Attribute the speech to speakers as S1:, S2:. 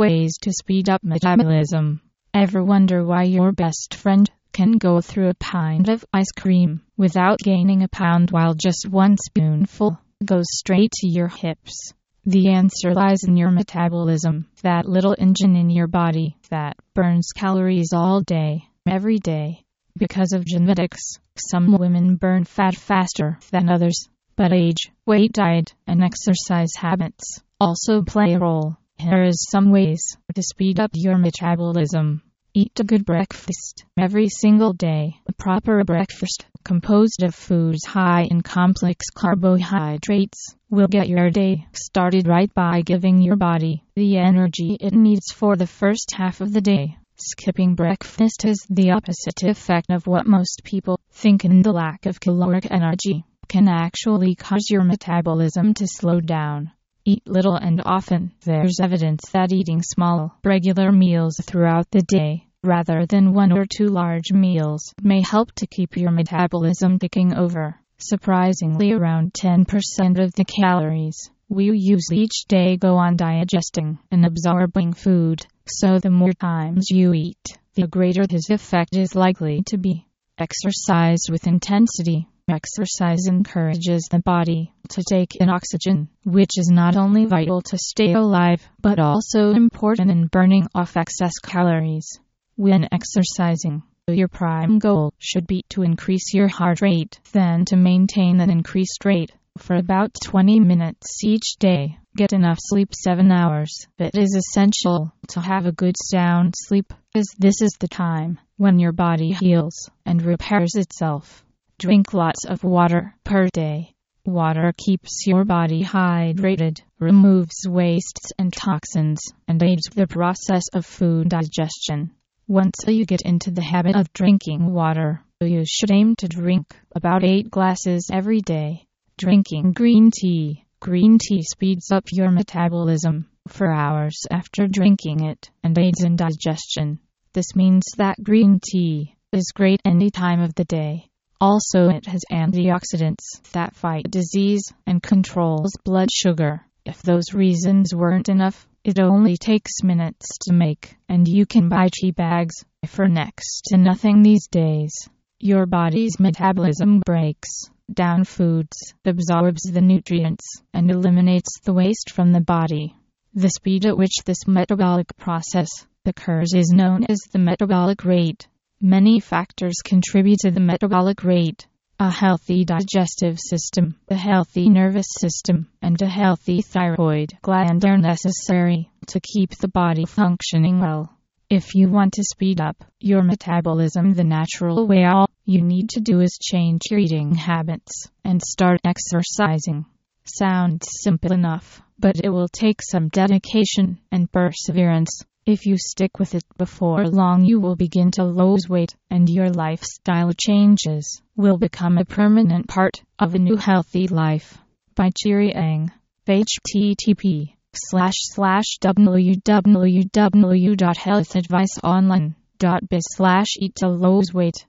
S1: Ways to speed up metabolism. Ever wonder why your best friend can go through a pint of ice cream without gaining a pound while just one spoonful goes straight to your hips? The answer lies in your metabolism, that little engine in your body that burns calories all day, every day. Because of genetics, some women burn fat faster than others, but age, weight, diet, and exercise habits also play a role. Here is some ways to speed up your metabolism. Eat a good breakfast every single day. A proper breakfast, composed of foods high in complex carbohydrates, will get your day started right by giving your body the energy it needs for the first half of the day. Skipping breakfast has the opposite effect of what most people think, and the lack of caloric energy can actually cause your metabolism to slow down. Eat little and often. There's evidence that eating small, regular meals throughout the day, rather than one or two large meals, may help to keep your metabolism ticking over. Surprisingly, around 10% of the calories we use each day go on digesting and absorbing food, so the more times you eat, the greater his effect is likely to be. Exercise with intensity. Exercise encourages the body to take in oxygen, which is not only vital to stay alive, but also important in burning off excess calories. When exercising, your prime goal should be to increase your heart rate, then to maintain an increased rate for about 20 minutes each day. Get enough sleep 7 hours. It is essential to have a good sound sleep, as this is the time when your body heals and repairs itself. Drink lots of water per day. Water keeps your body hydrated, removes wastes and toxins, and aids the process of food digestion. Once you get into the habit of drinking water, you should aim to drink about 8 glasses every day. Drinking green tea. Green tea speeds up your metabolism for hours after drinking it and aids in digestion. This means that green tea is great any time of the day. Also, it has antioxidants that fight disease and controls blood sugar. If those reasons weren't enough, it only takes minutes to make, and you can buy tea bags for next to nothing these days. Your body's metabolism breaks down foods, absorbs the nutrients, and eliminates the waste from the body. The speed at which this metabolic process occurs is known as the metabolic rate. Many factors contribute to the metabolic rate. A healthy digestive system, a healthy nervous system, and a healthy thyroid gland are necessary to keep the body functioning well. If you want to speed up your metabolism the natural way, all you need to do is change your eating habits and start exercising. Sounds simple enough, but it will take some dedication and perseverance. If you stick with it before long, you will begin to lose weight, and your lifestyle changes will become a permanent part of a new healthy life. By Cheery Ang. http slash slash www.healthadviceonline.biz slash eat to lose weight